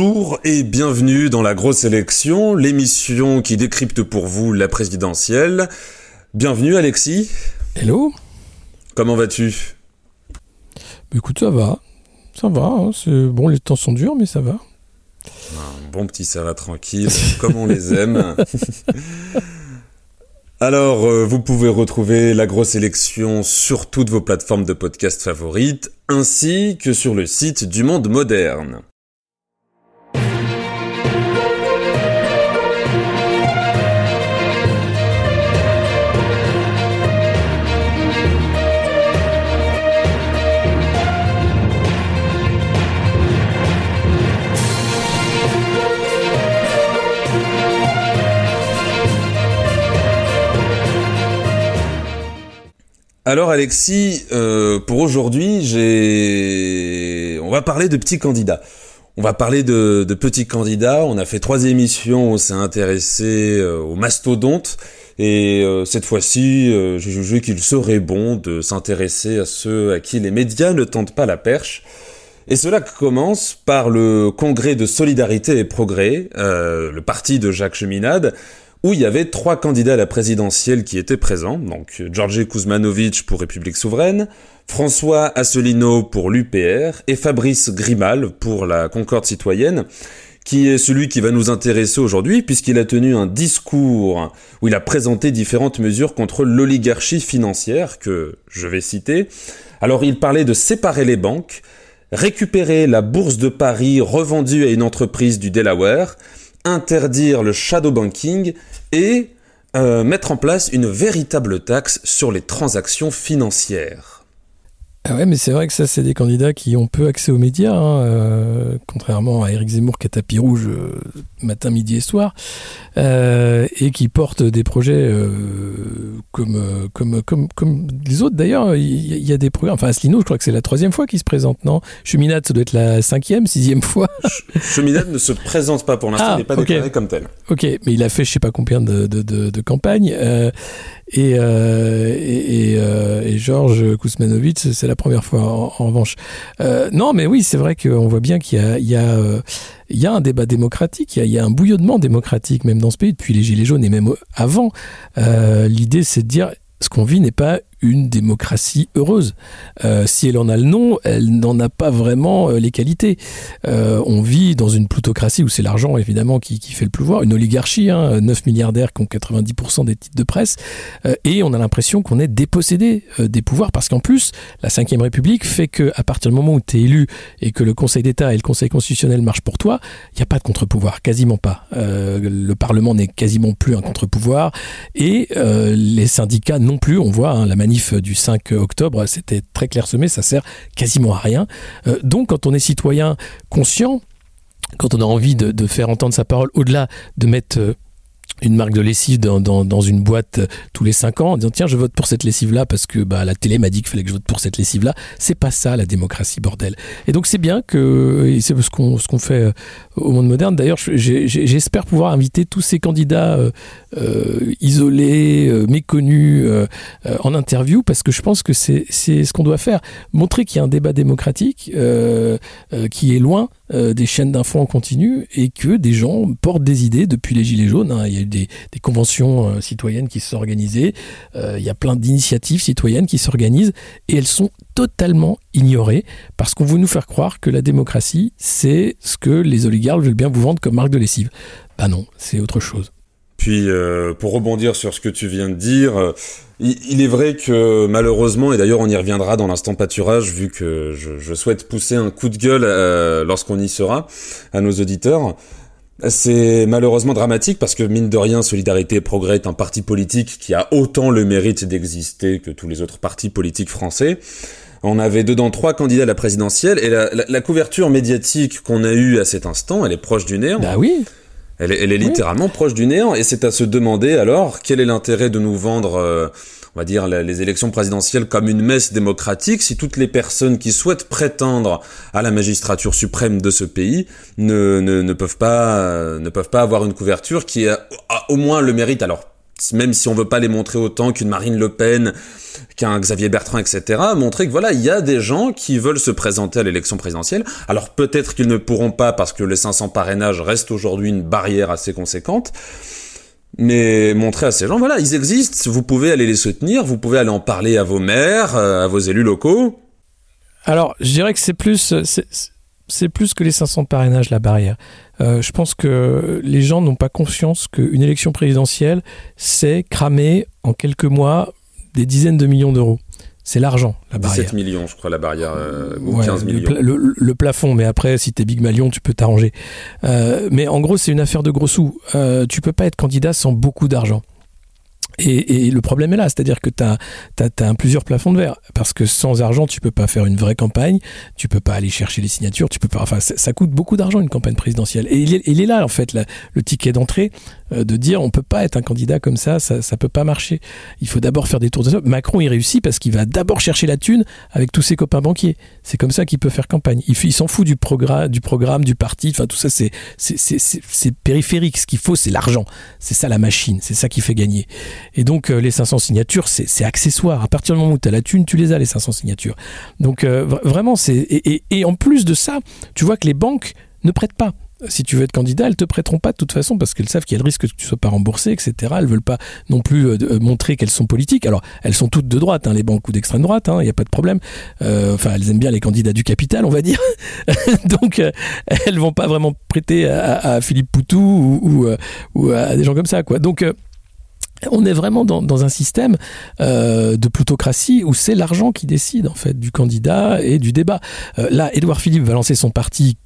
Bonjour et bienvenue dans la grosse élection, l'émission qui décrypte pour vous la présidentielle. Bienvenue Alexis. Hello. Comment vas-tu? Bah, Écoute, ça va. Ça va. Hein. Bon, les temps sont durs, mais ça va. Un bon petit ça va tranquille, comme on les aime. Alors, euh, vous pouvez retrouver la grosse élection sur toutes vos plateformes de podcast favorites, ainsi que sur le site du Monde Moderne. Alors Alexis, euh, pour aujourd'hui, j'ai, on va parler de petits candidats. On va parler de, petits candidats. On a fait trois émissions, on s'est intéressé euh, aux mastodontes. Et euh, cette fois-ci, j'ai jugé qu'il serait bon de s'intéresser à ceux à qui les médias ne tentent pas la perche. Et cela commence par le Congrès de solidarité et progrès, le parti de Jacques Cheminade, où il y avait trois candidats à la présidentielle qui étaient présents, donc Georgi Kuzmanovic pour République souveraine, François Asselineau pour l'UPR et Fabrice Grimal pour la Concorde citoyenne, qui est celui qui va nous intéresser aujourd'hui puisqu'il a tenu un discours où il a présenté différentes mesures contre l'oligarchie financière que je vais citer. Alors il parlait de séparer les banques, récupérer la bourse de Paris revendue à une entreprise du Delaware, interdire le shadow banking et euh, mettre en place une véritable taxe sur les transactions financières. Ah ouais, mais c'est vrai que ça, c'est des candidats qui ont peu accès aux médias, hein, euh, contrairement à Éric Zemmour qui a tapis rouge euh, matin, midi et soir, euh, et qui portent des projets comme, comme, comme, comme les autres d'ailleurs. Il y, a des programmes. Enfin, Asselineau, je crois que c'est la troisième fois qu'il se présente, non? Cheminade, ça doit être la cinquième, sixième fois. Cheminade ne se présente pas pour l'instant, ah, il n'est pas déclaré comme tel. Ok, mais il a fait je sais pas combien de, de, de, de campagnes. Et, euh, et, euh, et, Georges Kousmanovic, c'est la première fois en, revanche. Euh, non, mais oui, c'est vrai qu'on voit bien qu'il y a, il y, a, euh, un débat démocratique, il y a, il y a, un bouillonnement démocratique même dans ce pays depuis les Gilets jaunes et même avant. Euh, L'idée, c'est de dire ce qu'on vit n'est pas une démocratie heureuse. Euh, si elle en a le nom, elle n'en a pas vraiment euh, les qualités. Euh, on vit dans une plutocratie où c'est l'argent évidemment qui, fait le pouvoir, une oligarchie, hein, 9 milliardaires qui ont 90% des titres de presse, et on a l'impression qu'on est dépossédé des pouvoirs parce qu'en plus, la Ve République fait que à partir du moment où tu es élu et que le Conseil d'État et le Conseil constitutionnel marchent pour toi, il n'y a pas de contre-pouvoir, quasiment pas. le Parlement n'est quasiment plus un contre-pouvoir et les syndicats non plus. On voit hein, la du 5 octobre, c'était très clairsemé, ça sert quasiment à rien. Euh, donc quand on est citoyen conscient, quand on a envie de, faire entendre sa parole au-delà de mettre euh, une marque de lessive dans, une boîte euh, tous les cinq ans en disant tiens je vote pour cette lessive là parce que bah, la télé m'a dit qu'il fallait que je vote pour cette lessive là c'est pas ça la démocratie bordel et donc c'est bien que c'est ce qu'on ce qu'on fait au monde moderne d'ailleurs j'espère pouvoir inviter tous ces candidats euh, euh, isolés euh, euh, en interview parce que je pense que c'est ce qu'on doit faire montrer qu'il y a un débat démocratique qui est loin des chaînes d'infos en continu et que des gens portent des idées depuis les gilets jaunes hein. il y a des, conventions citoyennes qui se sont organisées, il y a plein d'initiatives citoyennes qui s'organisent et elles sont totalement ignorées parce qu'on veut nous faire croire que la démocratie, c'est ce que les oligarques veulent bien vous vendre comme marque de lessive. Bah non, c'est autre chose. Puis, euh, pour rebondir sur ce que tu viens de dire, il, est vrai que malheureusement, et d'ailleurs on y reviendra dans l'instant pâturage, vu que je, je, souhaite pousser un coup de gueule lorsqu'on y sera à nos auditeurs, c'est malheureusement dramatique parce que mine de rien, Solidarité et Progrès est un parti politique qui a autant le mérite d'exister que tous les autres partis politiques français. On avait dedans trois candidats à la présidentielle et la, couverture médiatique qu'on a eue à cet instant, elle est proche du néant. Bah oui. Elle est, elle est littéralement proche du néant et c'est à se demander alors quel est l'intérêt de nous vendre euh, on va dire, les élections présidentielles comme une messe démocratique si toutes les personnes qui souhaitent prétendre à la magistrature suprême de ce pays ne, ne, ne peuvent pas ne peuvent pas avoir une couverture qui a, au moins le mérite. Alors même si on veut pas les montrer autant qu'une Marine Le Pen, qu'un Xavier Bertrand, etc., montrer que voilà, il y a des gens qui veulent se présenter à l'élection présidentielle. Alors peut-être qu'ils ne pourront pas parce que les 500 parrainages restent aujourd'hui une barrière assez conséquente. Mais montrer à ces gens, voilà, ils existent, vous pouvez aller les soutenir, vous pouvez aller en parler à vos maires, euh, à vos élus locaux. Alors, je dirais que c'est plus, c'est plus que les 500 parrainages, la barrière. Euh, je pense que les gens n'ont pas conscience qu'une élection présidentielle, c'est cramer en quelques mois des dizaines de millions d'euros. C'est l'argent, la barrière. 17 millions, je crois, la barrière, euh, ou 15 millions. Le, plafond, mais après, si t'es Big Malion, tu peux t'arranger. Euh, mais en gros, c'est une affaire de gros sous. Tu peux pas être candidat sans beaucoup d'argent. Et, le problème est là, c'est-à-dire que tu as, as, plusieurs plafonds de verre. Parce que sans argent, tu peux pas faire une vraie campagne, tu peux pas aller chercher les signatures, tu peux pas. Enfin, ça, coûte beaucoup d'argent une campagne présidentielle. Et il est, là, en fait, le ticket d'entrée euh, de dire on peut pas être un candidat comme ça, ça, ça peut pas marcher. Il faut d'abord faire des tours de. Macron, il réussit parce qu'il va d'abord chercher la thune avec tous ses copains banquiers. C'est comme ça qu'il peut faire campagne. Il, s'en fout du, programme, du programme, du parti. Enfin, tout ça, c'est périphérique. Ce qu'il faut, c'est l'argent. C'est ça la machine. C'est ça qui fait gagner. Et donc, euh, les 500 signatures, c'est accessoire. À partir du moment où tu as la thune, tu les as, les 500 signatures. Donc, euh, vraiment, c'est. Et, en plus de ça, tu vois que les banques ne prêtent pas si tu veux être candidat, elles te prêteront pas de toute façon parce qu'elles savent qu'il y a le risque que tu sois pas remboursé, etc. Elles veulent pas non plus euh, montrer qu'elles sont politiques. Alors, elles sont toutes de droite, hein, les banques ou d'extrême droite, il hein, n'y a pas de problème. enfin, elles aiment bien les candidats du capital, on va dire. Donc, elles vont pas vraiment prêter à, Philippe Poutou ou, ou, à des gens comme ça, quoi. Donc, on est vraiment dans, un système euh, de plutocratie où c'est l'argent qui décide en fait du candidat et du débat. Euh, là, Édouard Philippe va lancer son parti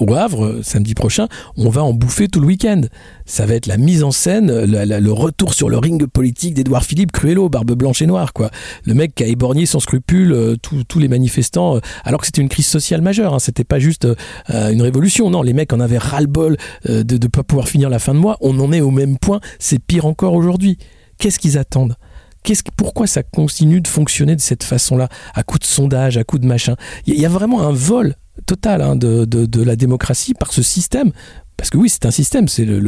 au Havre samedi prochain, on va en bouffer tout le week-end. Ça va être la mise en scène, le retour sur le ring politique d'Edouard Philippe Cruello, barbe blanche et noire, quoi. Le mec qui a éborgné sans scrupule euh, tous les manifestants, euh, alors que c'était une crise sociale majeure. Hein. C'était pas juste euh, une révolution. Non, les mecs en avaient ras-le-bol de ne pas pouvoir finir la fin de mois. On en est au même point. C'est pire encore aujourd'hui. Qu'est-ce qu'ils attendent? Qu'est-ce, pourquoi ça continue de fonctionner de cette façon-là, à coup de sondage, à coup de machin Il y, a vraiment un vol total hein, de, de, la démocratie par ce système. Parce que oui, c'est un système, c'est le,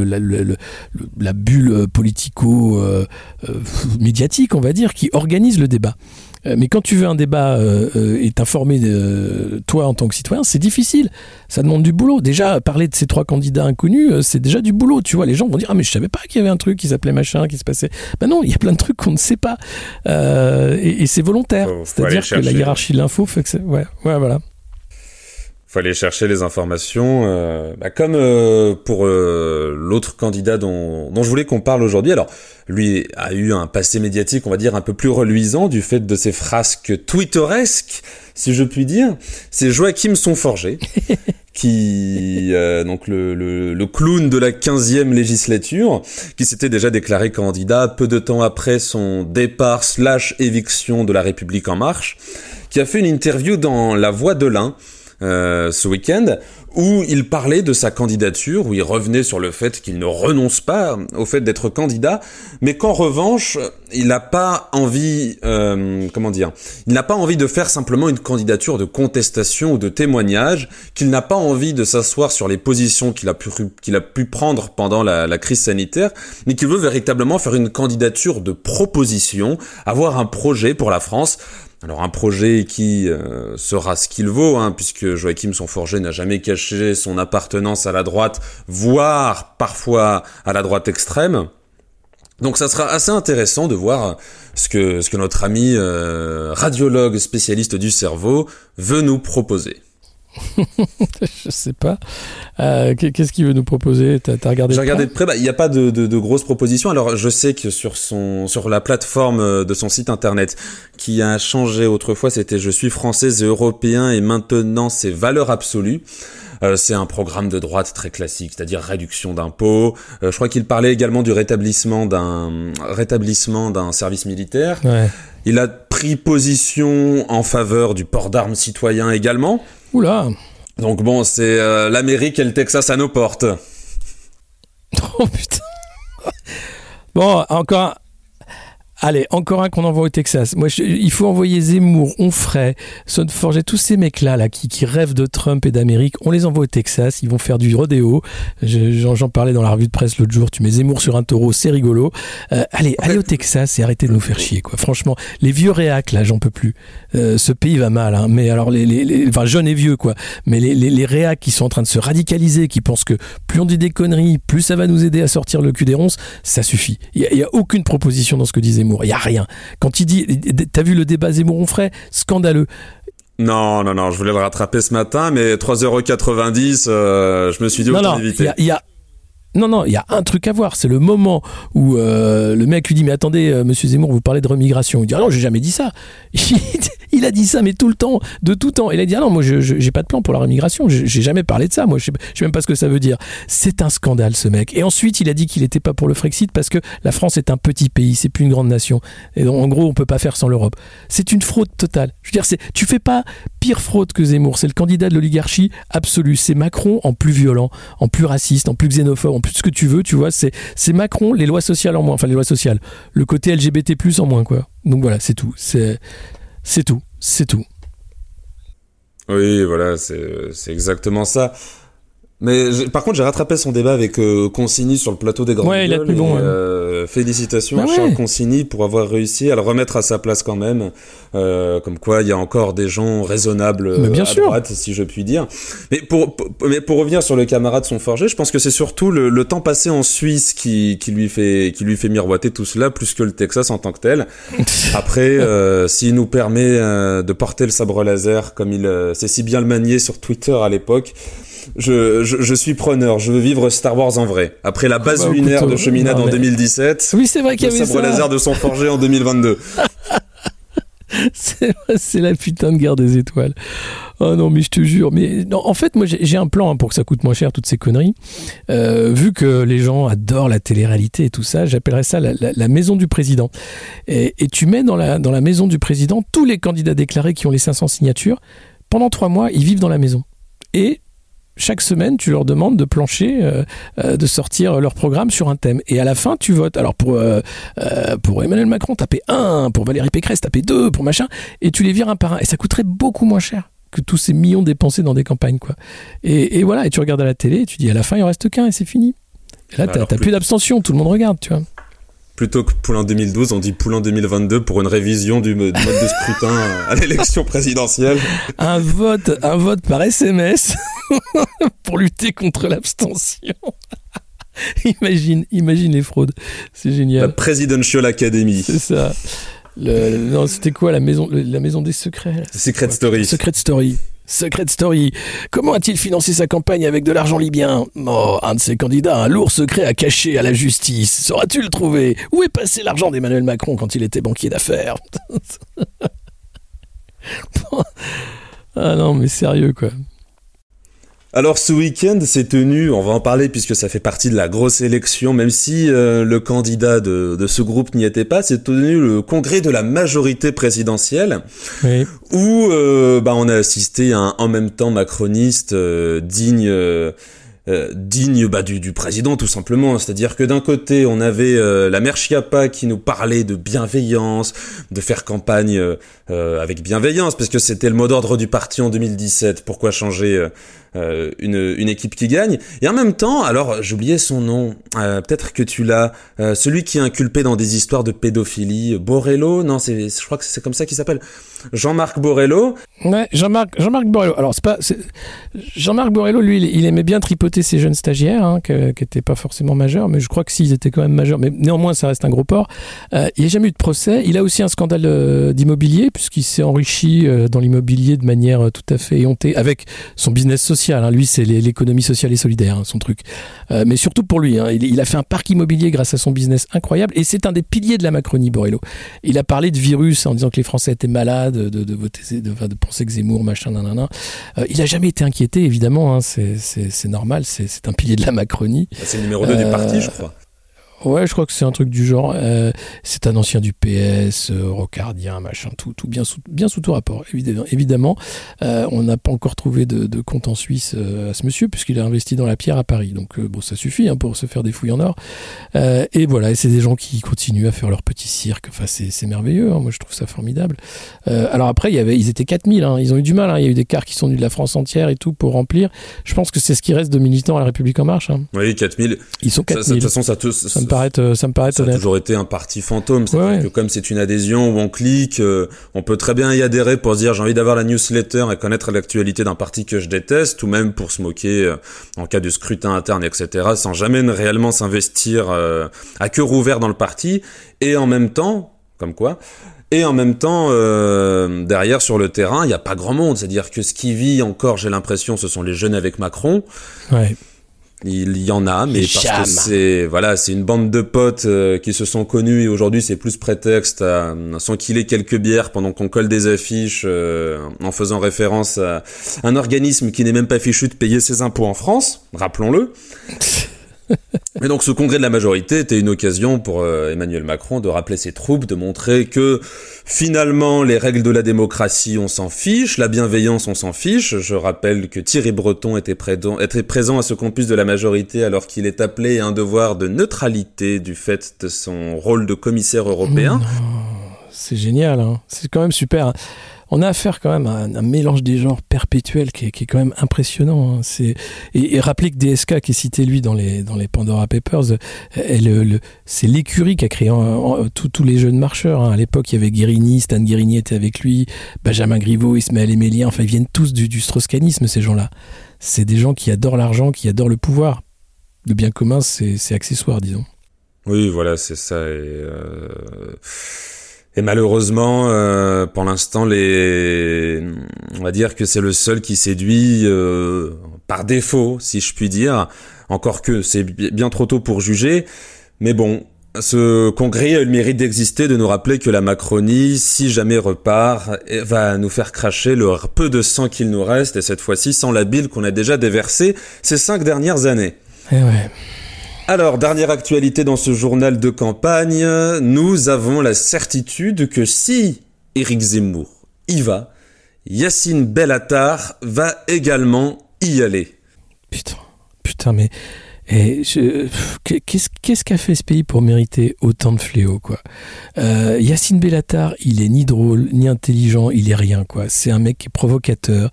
la bulle politico-médiatique, on va dire, qui organise le débat. Euh, mais quand tu veux un débat euh, euh, et t'informer, toi en tant que citoyen, c'est difficile. Ça demande du boulot. Déjà, parler de ces trois candidats inconnus, c'est déjà du boulot. Tu vois, les gens vont dire Ah, mais je savais pas qu'il y avait un truc qui s'appelait machin, qui se passait. Ben non, il y a plein de trucs qu'on ne sait pas. et, c'est volontaire. C'est-à-dire que la hiérarchie de l'info fait que c'est. Ouais, ouais, voilà faut aller chercher les informations, euh, bah comme euh, pour euh, l'autre candidat dont, dont je voulais qu'on parle aujourd'hui. Alors, lui a eu un passé médiatique, on va dire, un peu plus reluisant du fait de ses frasques twitteresques, si je puis dire. C'est Joachim Sonforger, qui donc le, le, le, clown de la 15e législature, qui s'était déjà déclaré candidat peu de temps après son départ slash éviction de la République en marche, qui a fait une interview dans La Voix de l'Ain, euh, ce week-end, où il parlait de sa candidature, où il revenait sur le fait qu'il ne renonce pas au fait d'être candidat, mais qu'en revanche, il n'a pas envie, euh, comment dire, il n'a pas envie de faire simplement une candidature de contestation ou de témoignage, qu'il n'a pas envie de s'asseoir sur les positions qu'il a pu qu'il a pu prendre pendant la, la crise sanitaire, mais qu'il veut véritablement faire une candidature de proposition, avoir un projet pour la France. Alors un projet qui euh, sera ce qu'il vaut, hein, puisque Joachim Sonforger n'a jamais caché son appartenance à la droite, voire parfois à la droite extrême. Donc ça sera assez intéressant de voir ce que, ce que notre ami euh, radiologue spécialiste du cerveau veut nous proposer. je sais pas. Euh, qu'est-ce qu'il veut nous proposer? T'as regardé J'ai regardé de près. Bah, il n'y a pas de, de, de, grosses propositions. Alors, je sais que sur son sur la plateforme de son site internet, qui a changé autrefois, c'était je suis français et européen, et maintenant c'est valeur absolue. Euh, c'est un programme de droite très classique, c'est-à-dire réduction d'impôts. Euh, je crois qu'il parlait également du rétablissement d'un rétablissement d'un service militaire. Ouais. Il a pris position en faveur du port d'armes citoyen également. Oula. Donc bon, c'est euh, l'Amérique et le Texas à nos portes. Oh putain. bon, encore Allez, encore un qu'on envoie au Texas. Moi, il faut envoyer Zemmour, Onfray, Sonforget, tous ces mecs-là là, qui, qui, rêvent de Trump et d'Amérique. On les envoie au Texas. Ils vont faire du rodéo. J'en parlais dans la revue de presse l'autre jour. Tu mets Zemmour sur un taureau, c'est rigolo. Euh, allez, allez au Texas et arrêtez de nous faire chier. Quoi. Franchement, les vieux réacs, là, j'en peux plus. Euh, ce pays va mal. Hein. Mais alors, les, les, enfin, jeunes et vieux, quoi. Mais les, les, les réacs qui sont en train de se radicaliser, qui pensent que plus on dit des conneries, plus ça va nous aider à sortir le cul des ronces, ça suffit. Il n'y a, a, aucune proposition dans ce que dit Zemmour. Il n'y a rien. Quand il dit, t'as vu le débat Zemmour-Onfray Scandaleux. Non, non, non, je voulais le rattraper ce matin, mais 3,90€, euh, je me suis dit autant éviter. Il y a, non, non, il y a un truc à voir. C'est le moment où euh, le mec lui dit Mais attendez, euh, monsieur Zemmour, vous parlez de remigration. Il dit Ah non, j'ai jamais dit ça. il a dit ça, mais tout le temps, de tout temps. Il a dit Ah non, moi, je j'ai pas de plan pour la remigration. J'ai jamais parlé de ça. Moi, je sais, sais même pas ce que ça veut dire. C'est un scandale, ce mec. Et ensuite, il a dit qu'il n'était pas pour le Frexit parce que la France est un petit pays, c'est plus une grande nation. Et en gros, on peut pas faire sans l'Europe. C'est une fraude totale. Je veux dire, tu fais pas pire fraude que Zemmour. C'est le candidat de l'oligarchie absolue. C'est Macron en plus violent, en plus raciste, en plus xénophobe plus ce que tu veux, tu vois. C'est, Macron, les lois sociales en moins, enfin les lois sociales, le côté LGBT en moins, quoi. Donc voilà, c'est tout. C'est, tout. C'est tout. Oui, voilà, c'est exactement ça. Mais par contre, j'ai rattrapé son débat avec euh, Consigny sur le plateau des Grands ouais, il a bon, euh, Félicitations bah à Charles Consigny pour avoir réussi à le remettre à sa place quand même. Euh, comme quoi, il y a encore des gens raisonnables bien à sûr. droite, si je puis dire. Mais pour, pour, mais pour revenir sur le camarade son forgé, je pense que c'est surtout le, le, temps passé en Suisse qui, qui lui fait qui lui fait miroiter tout cela plus que le Texas en tant que tel. Après, euh, s'il nous permet euh, de porter le sabre laser comme il c'est si bien le manier sur Twitter à l'époque je, je, je, suis preneur. Je veux vivre Star Wars en vrai. Après la base bah, lunaire de Cheminade en 2017. Oui, c'est vrai qu'il y avait ça. Le sabre laser de son forgé en 2022. c'est la putain de guerre des étoiles. Oh non, mais je te jure. Mais non, en fait, moi, j'ai un plan hein, pour que ça coûte moins cher toutes ces conneries. Euh, vu que les gens adorent la télé-réalité et tout ça, j'appellerais ça la, la, la, maison du président. Et, et, tu mets dans la, dans la maison du président tous les candidats déclarés qui ont les 500 signatures. Pendant trois mois, ils vivent dans la maison. Et chaque semaine, tu leur demandes de plancher, euh, euh, de sortir leur programme sur un thème. Et à la fin, tu votes. Alors pour, euh, pour Emmanuel Macron, taper 1, pour Valérie Pécresse, taper 2, pour machin, et tu les vires un par un. Et ça coûterait beaucoup moins cher que tous ces millions dépensés dans des campagnes. quoi. Et, et voilà, et tu regardes à la télé, et tu dis à la fin, il en reste qu'un, et c'est fini. Et là, t'as plus, plus d'abstention, tout le monde regarde, tu vois plutôt que Poulain 2012, on dit Poulain 2022 pour une révision du, mode de scrutin à l'élection présidentielle. Un vote, un vote par SMS pour lutter contre l'abstention. imagine, imagine les fraudes. C'est génial. La Presidential Academy. C'est ça. Le, non, c'était quoi la maison, la maison des secrets Secret Story. Secret Story. Secret Story. Comment a-t-il financé sa campagne avec de l'argent libyen? Oh, un de ses candidats a un lourd secret à cacher à la justice. Sauras-tu le trouver? Où est passé l'argent d'Emmanuel Macron quand il était banquier d'affaires? Ah non, mais sérieux quoi. Alors ce week-end s'est tenu, on va en parler puisque ça fait partie de la grosse élection, même si euh, le candidat de, de ce groupe n'y était pas, s'est tenu le congrès de la majorité présidentielle, oui. où euh, bah, on a assisté à un en même temps macroniste euh, digne euh, euh, digne bah, du, du, président tout simplement. C'est-à-dire que d'un côté on avait euh, la mère Chiappa qui nous parlait de bienveillance, de faire campagne euh, avec bienveillance, parce que c'était le mot d'ordre du parti en 2017. Pourquoi changer une, une, équipe qui gagne Et en même temps, alors j'oubliais son nom, peut-être que tu l'as, celui qui est inculpé dans des histoires de pédophilie, Borello, non, c'est, je crois que c'est comme ça qu'il s'appelle, Jean-Marc Borello. Ouais, Jean-Marc, Jean-Marc Borello. Alors c'est pas, Jean-Marc Borello, lui, il aimait bien tripoter ces jeunes stagiaires, hein, qui n'étaient pas forcément majeurs, mais je crois que s'ils étaient quand même majeurs, mais néanmoins ça reste un gros port. Euh, il n'y a jamais eu de procès. Il a aussi un scandale euh, d'immobilier, puisqu'il s'est enrichi euh, dans l'immobilier de manière euh, tout à fait éhontée, avec son business social. Hein. Lui, c'est l'économie sociale et solidaire, hein, son truc. Euh, mais surtout pour lui, hein. il, il, a fait un parc immobilier grâce à son business incroyable, et c'est un des piliers de la Macronie, Borello. Il a parlé de virus en disant que les Français étaient malades, de, voter, de, de, penser que Zemmour, machin, nanana. il n'a jamais été inquiété, évidemment, c'est normal, c'est un pilier de la Macronie. C'est le numéro 2 du parti, je crois. Ouais, je crois que c'est un truc du genre. Euh, c'est un ancien du PS, euh, rocardien, machin, tout, tout bien, sous, bien sous tout rapport. Évidemment, euh, on n'a pas encore trouvé de, de, compte en Suisse à ce monsieur, puisqu'il a investi dans la pierre à Paris. Donc, bon, ça suffit hein, pour se faire des fouilles en or. et voilà, et c'est des gens qui continuent à faire leur petit cirque. Enfin, c'est merveilleux. Hein. moi, je trouve ça formidable. alors après, il y avait, ils étaient 4000. Hein. ils ont eu du mal. Hein. il y a eu des cars qui sont venus de la France entière et tout pour remplir. Je pense que c'est ce qui reste de militants à la République en marche. Hein. Oui, 4000. Ils sont 4000. De toute façon, ça, te, ça, me paraît, ça me paraît ça a toujours été un parti fantôme. Que comme c'est une adhésion où on clique, euh, on peut très bien y adhérer pour se dire j'ai envie d'avoir la newsletter et connaître l'actualité d'un parti que je déteste, ou même pour se moquer euh, en cas de scrutin interne, etc., sans jamais réellement s'investir euh, à cœur ouvert dans le parti. Et en même temps, comme quoi, et en même temps, derrière sur le terrain, il n'y a pas grand monde. C'est-à-dire que ce qui vit encore, j'ai l'impression, ce sont les jeunes avec Macron. Ouais. Il y en a, mais parce que c'est voilà, c'est une bande de potes euh, qui se sont connus et aujourd'hui c'est plus prétexte à, à s'enquiler quelques bières pendant qu'on colle des affiches euh, en faisant référence à un organisme qui n'est même pas fichu de payer ses impôts en France, rappelons-le. Mais donc ce congrès de la majorité était une occasion pour euh, Emmanuel Macron de rappeler ses troupes, de montrer que finalement les règles de la démocratie on s'en fiche, la bienveillance on s'en fiche. Je rappelle que Thierry Breton était, présent à ce campus de la majorité alors qu'il est appelé à un devoir de neutralité du fait de son rôle de commissaire européen. C'est génial, hein. c'est quand même super. On a affaire quand même à un, mélange des genres perpétuel qui est, qui est quand même impressionnant. Hein. C'est et, et rappeler que DSK qui est cité lui dans les dans les Pandora Papers, le, c'est l'écurie qui a créé tous les jeunes marcheurs. Hein. À l'époque, il y avait Guérini, Stan Guérini était avec lui, Benjamin Griveaux, Ismaël Emélien. Enfin, ils viennent tous du, du ces gens-là. C'est des gens qui adorent l'argent, qui adorent le pouvoir. Le bien commun, c'est accessoire, disons. Oui, voilà, c'est ça. Euh... Et malheureusement, euh, pour l'instant, les, on va dire que c'est le seul qui séduit euh, par défaut, si je puis dire. Encore que c'est bien trop tôt pour juger, mais bon, ce congrès a eu le mérite d'exister, de nous rappeler que la Macronie, si jamais repart, va nous faire cracher le peu de sang qu'il nous reste, et cette fois-ci sans la bile qu'on a déjà déversée ces cinq dernières années. Eh ouais. Alors, dernière actualité dans ce journal de campagne, nous avons la certitude que si Éric Zemmour y va, Yacine Bellatar va également y aller. Putain, putain, mais et qu'est-ce qu'a fait ce pays pour mériter autant de fléaux quoi? Euh, Yacine Bellatar, il est ni drôle ni intelligent, il est rien quoi. C'est un mec qui est provocateur,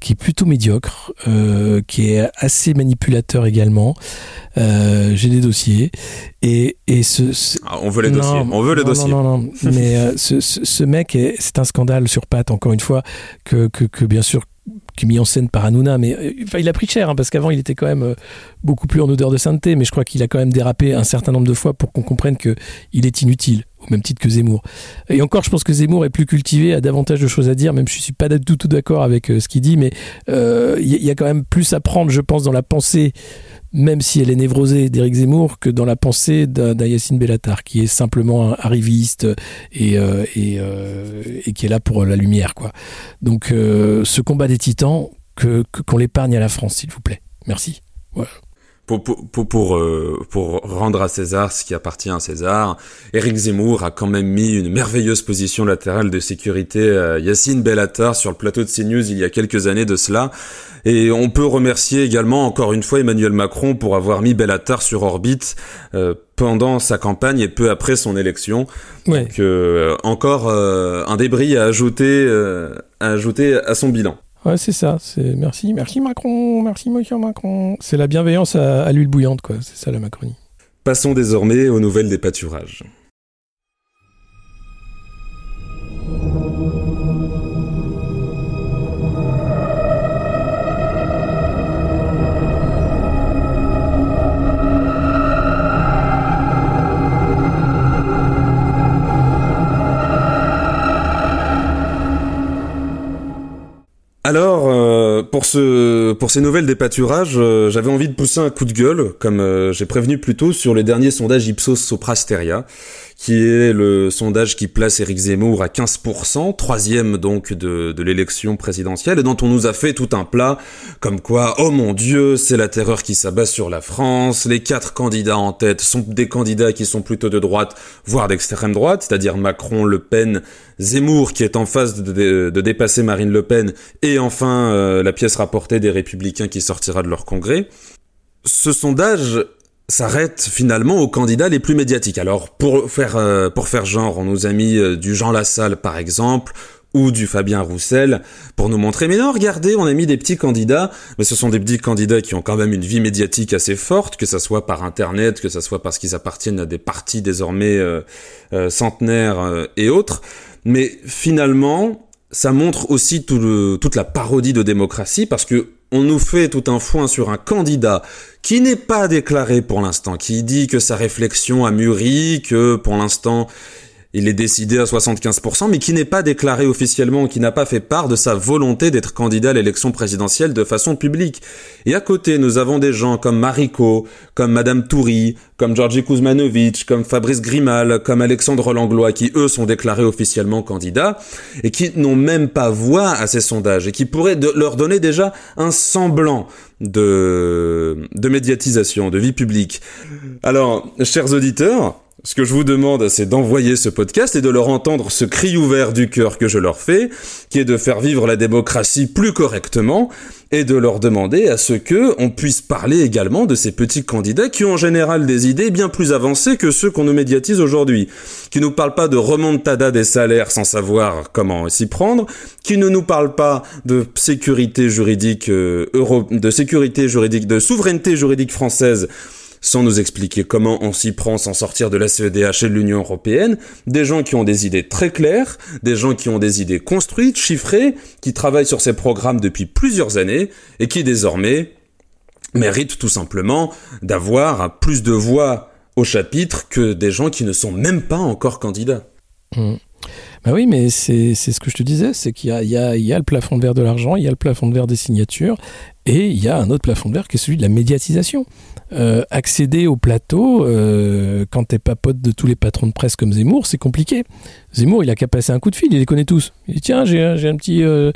qui est plutôt médiocre, euh, qui est assez manipulateur également. Euh, J'ai des dossiers et, et ce, ah, on veut les dossiers, on veut les dossiers. Non non non, mais euh, ce, ce, ce, mec c'est un scandale sur pattes encore une fois que, que, que bien sûr qui est mis en scène par Hanouna, mais euh, il a pris cher, hein, parce qu'avant il était quand même euh, beaucoup plus en odeur de sainteté, mais je crois qu'il a quand même dérapé un certain nombre de fois pour qu'on comprenne qu'il est inutile, au même titre que Zemmour. Et encore, je pense que Zemmour est plus cultivé, a davantage de choses à dire, même je suis pas du tout, tout d'accord avec euh, ce qu'il dit, mais il y, a quand même plus à prendre, je pense, dans la pensée même si elle est névrosée d'Éric Zemmour, que dans la pensée d'Ayacine Bellatar, qui est simplement un arriviste et, euh, euh, et, qui est là pour la lumière. Quoi. Donc euh, ce combat des titans, qu'on l'épargne à la France, s'il vous plaît. Merci. Pour, pour, pour, euh, pour, rendre à César ce qui appartient à César, Eric Zemmour a quand même mis une merveilleuse position latérale de sécurité à Yacine Bellatar sur le plateau de CNews il y a quelques années de cela. Et on peut remercier également encore une fois Emmanuel Macron pour avoir mis Bellatar sur orbite euh, pendant sa campagne et peu après son élection. Donc euh, encore un débris à ajouter, à ajouter à son bilan. Ouais, c'est ça. C'est merci, merci Macron, merci Monsieur Macron. C'est la bienveillance à, l'huile bouillante, quoi. C'est ça la Macronie. Passons désormais aux nouvelles des pâturages. Alors, euh, pour ce, pour ces nouvelles des pâturages, euh, j'avais envie de pousser un coup de gueule, comme euh, j'ai prévenu plus tôt sur les derniers sondages Ipsos Soprasteria, qui est le sondage qui place Éric Zemmour à 15%, troisième donc de, l'élection présidentielle, et dont on nous a fait tout un plat, comme quoi, oh mon dieu, c'est la terreur qui s'abat sur la France, les quatre candidats en tête sont des candidats qui sont plutôt de droite, voire d'extrême droite, c'est-à-dire Macron, Le Pen, Zemmour qui est en phase de, de, dépasser Marine Le Pen, et enfin euh, la pièce rapportée des Républicains qui sortira de leur congrès. Ce sondage s'arrête finalement aux candidats les plus médiatiques. Alors pour faire euh, pour faire genre, on nous a mis euh, du Jean Lassalle par exemple ou du Fabien Roussel pour nous montrer mais non regardez on a mis des petits candidats mais ce sont des petits candidats qui ont quand même une vie médiatique assez forte que ça soit par internet que ça soit parce qu'ils appartiennent à des partis désormais euh, centenaires et autres mais finalement ça montre aussi tout le, toute la parodie de démocratie parce que on nous fait tout un foin sur un candidat qui n'est pas déclaré pour l'instant, qui dit que sa réflexion a mûri, que pour l'instant il est décidé à 75%, mais qui n'est pas déclaré officiellement, qui n'a pas fait part de sa volonté d'être candidat à l'élection présidentielle de façon publique. Et à côté, nous avons des gens comme Mariko, comme Madame Toury, comme Georgi Kuzmanovic, comme Fabrice Grimal, comme Alexandre Langlois, qui eux sont déclarés officiellement candidats, et qui n'ont même pas voix à ces sondages, et qui pourraient leur donner déjà un semblant de, de médiatisation, de vie publique. Alors, chers auditeurs, ce que je vous demande, c'est d'envoyer ce podcast et de leur entendre ce cri ouvert du cœur que je leur fais, qui est de faire vivre la démocratie plus correctement, et de leur demander à ce que on puisse parler également de ces petits candidats qui ont en général des idées bien plus avancées que ceux qu'on nous médiatise aujourd'hui, qui nous parlent pas de remontada des salaires sans savoir comment s'y prendre, qui ne nous parlent pas de sécurité juridique euh, de sécurité juridique, de souveraineté juridique française sans nous expliquer comment on s'y prend sans sortir de la CEDH et de l'Union européenne, des gens qui ont des idées très claires, des gens qui ont des idées construites, chiffrées, qui travaillent sur ces programmes depuis plusieurs années et qui désormais méritent tout simplement d'avoir plus de voix au chapitre que des gens qui ne sont même pas encore candidats. Mmh. Bah oui, mais c'est ce que je te disais, c'est qu'il y, y, y a, le plafond de verre de l'argent, il y a le plafond de verre des signatures, et il y a un autre plafond de verre qui est celui de la médiatisation. Euh, accéder au plateau, euh, quand t'es pas pote de tous les patrons de presse comme Zemmour, c'est compliqué. Zemmour, il a qu'à passer un coup de fil, il les connaît tous. Il dit tiens, j'ai un petit... Euh,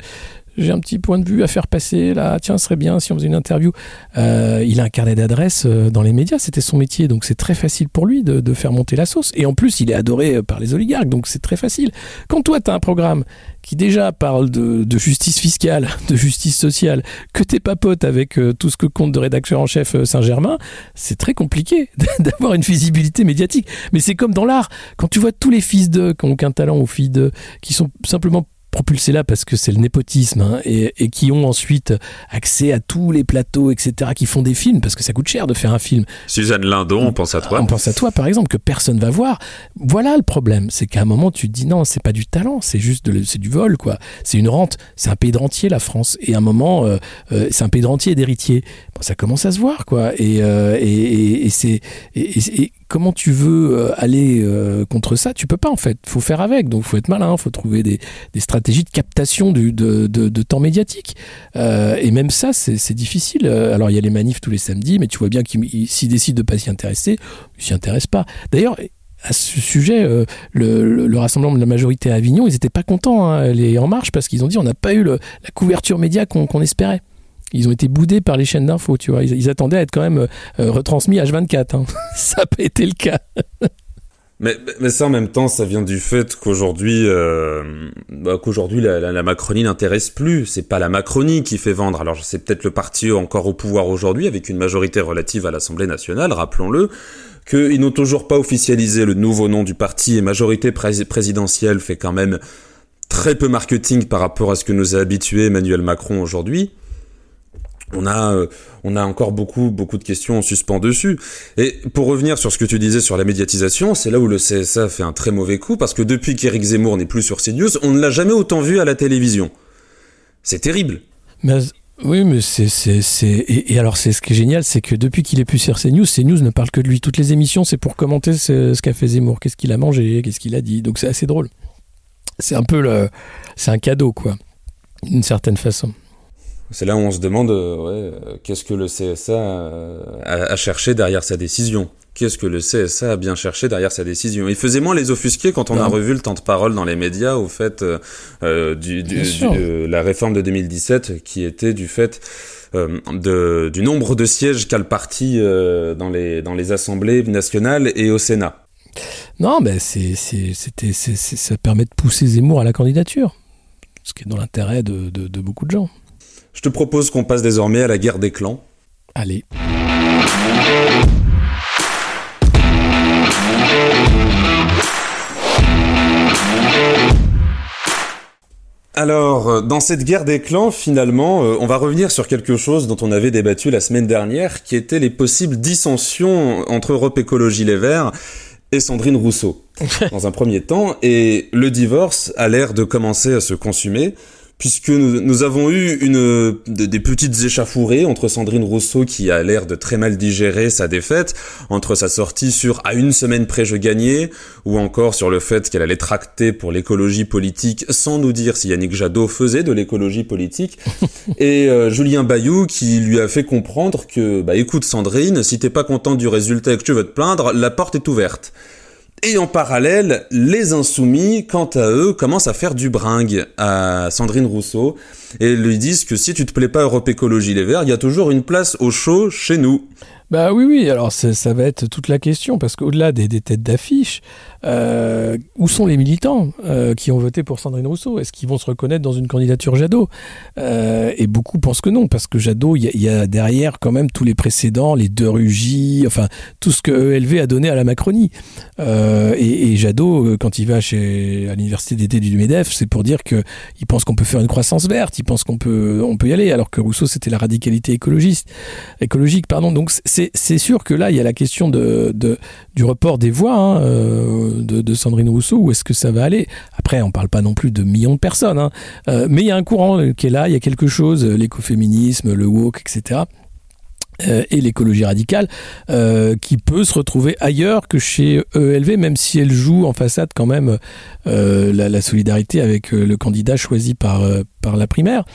j'ai un petit point de vue à faire passer là, tiens, ce serait bien si on faisait une interview. Euh, il a un carnet d'adresses euh, dans les médias, c'était son métier, donc c'est très facile pour lui de, de, faire monter la sauce. Et en plus, il est adoré euh, par les oligarques, donc c'est très facile. Quand toi, tu as un programme qui déjà parle de, de, justice fiscale, de justice sociale, que t'es pas pote avec tout ce que compte de rédacteur en chef Saint-Germain, c'est très compliqué d'avoir une visibilité médiatique. Mais c'est comme dans l'art, quand tu vois tous les fils de, qui ont aucun talent, ou filles de, qui sont simplement propulsés là parce que c'est le népotisme hein, et, et, qui ont ensuite accès à tous les plateaux, etc., qui font des films parce que ça coûte cher de faire un film. Suzanne Lindon, on, pense à toi. On pense à toi, par exemple, que personne va voir. Voilà le problème, c'est qu'à un moment tu te dis non, c'est pas du talent, c'est juste de, c'est du vol, quoi. C'est une rente. C'est un pays de rentier, la France. Et à un moment, euh, euh, c'est un pays de rentier et d'héritiers. Bon, ça commence à se voir, quoi. Et, euh, et, et c'est et, comment tu veux euh, aller euh, contre ça Tu peux pas en fait. Faut faire avec. Donc faut être malin. Faut trouver des, stratégies de captation du, de, de, temps médiatique. Euh, et même ça, c'est difficile. Alors il y a les manifs tous les samedis, mais tu vois bien qu'ils s'ils décident de pas s'y intéresser, ils s'y intéressent pas. D'ailleurs. À ce sujet, le, le, rassemblement de la majorité à Avignon, ils n'étaient pas contents, hein, les En Marche, parce qu'ils ont dit on n'a pas eu la couverture média qu'on qu espérait ils ont été boudés par les chaînes d'infos, tu vois. Ils, attendaient à être quand même euh, retransmis H24. Hein. ça n'a pas été le cas. mais, ça, en même temps, ça vient du fait qu'aujourd'hui, euh, bah, qu'aujourd'hui la, Macronie n'intéresse plus. C'est pas la Macronie qui fait vendre. Alors, c'est peut-être le parti encore au pouvoir aujourd'hui, avec une majorité relative à l'Assemblée nationale, rappelons-le qu'ils n'ont toujours pas officialisé le nouveau nom du parti et majorité pré présidentielle fait quand même très peu marketing par rapport à ce que nous a habitué Emmanuel Macron aujourd'hui on a, euh, on a encore beaucoup, beaucoup de questions en suspens dessus. Et pour revenir sur ce que tu disais sur la médiatisation, c'est là où le CSA fait un très mauvais coup, parce que depuis qu'Éric Zemmour n'est plus sur CNews, on ne l'a jamais autant vu à la télévision. C'est terrible. Mais, oui, mais c'est... Et, et, alors, c'est ce qui est génial, c'est que depuis qu'il est plus sur CNews, CNews ne parle que de lui. Toutes les émissions, c'est pour commenter ce, ce qu'a fait Zemmour, qu'est-ce qu'il a mangé, qu'est-ce qu'il a dit? Donc c'est assez drôle. C'est un peu le... C'est un cadeau, quoi, d'une certaine façon. C'est là où on se demande euh, ouais, euh, qu'est-ce que le CSA euh, a, a, cherché derrière sa décision? qu'est-ce que le CSA a bien cherché derrière sa décision? Il faisait moins les offusqués quand on a revu le temps de parole dans les médias au fait du, du, la réforme de 2017 qui était du fait de, du nombre de sièges qu'a le parti dans, les, dans les assemblées nationales et au Sénat. Non, mais c'est, c'était, ça permet de pousser Zemmour à la candidature, ce qui est dans l'intérêt de, de beaucoup de gens. Je te propose qu'on passe désormais à la guerre des clans. Allez. Alors, dans cette guerre des clans, finalement, euh, on va revenir sur quelque chose dont on avait débattu la semaine dernière, qui était les possibles dissensions entre Europe Écologie Les Verts et Sandrine Rousseau, dans un premier temps, et le divorce a l'air de commencer à se consumer puisque nous, avons eu une des petites échafourées entre Sandrine Rousseau qui a l'air de très mal digérer sa défaite, entre sa sortie sur à une semaine près je gagnais, ou encore sur le fait qu'elle allait tracter pour l'écologie politique sans nous dire si Yannick Jadot faisait de l'écologie politique, et euh, Julien Bayou qui lui a fait comprendre que bah écoute Sandrine, si t'es pas content du résultat et que tu veux te plaindre, la porte est ouverte. Et en parallèle, les insoumis, quant à eux, commencent à faire du bringue à Sandrine Rousseau et lui disent que si tu te plais pas Europe Écologie Les Verts, il y a toujours une place au chaud chez nous. Bah oui, oui, alors ça va être toute la question, parce qu'au-delà des, têtes d'affiche, euh, où sont les militants euh, qui ont voté pour Sandrine Rousseau? Est-ce qu'ils vont se reconnaître dans une candidature Jadot? Euh, Et beaucoup pensent que non, parce que Jadot, il y, a derrière quand même tous les précédents, les deux rugis, enfin tout ce que ELV a donné à la Macronie. Et, et, Jadot, quand il va chez, à l'université d'été du MEDEF, c'est pour dire qu'il pense qu'on peut faire une croissance verte, il pense qu'on peut, on peut y aller, alors que Rousseau, c'était la radicalité écologiste, écologique. Pardon. Donc c'est sûr que là, il y a la question du report des voix. Hein, de, Sandrine Rousseau, où est-ce que ça va aller? Après, on parle pas non plus de millions de personnes, hein. euh, mais il y a un courant euh, qui est là, il y a quelque chose, euh, l'écoféminisme, le woke, etc. et l'écologie radicale, qui peut se retrouver ailleurs que chez ELV, même si elle joue en façade quand même la, solidarité avec le candidat choisi par, par la primaire.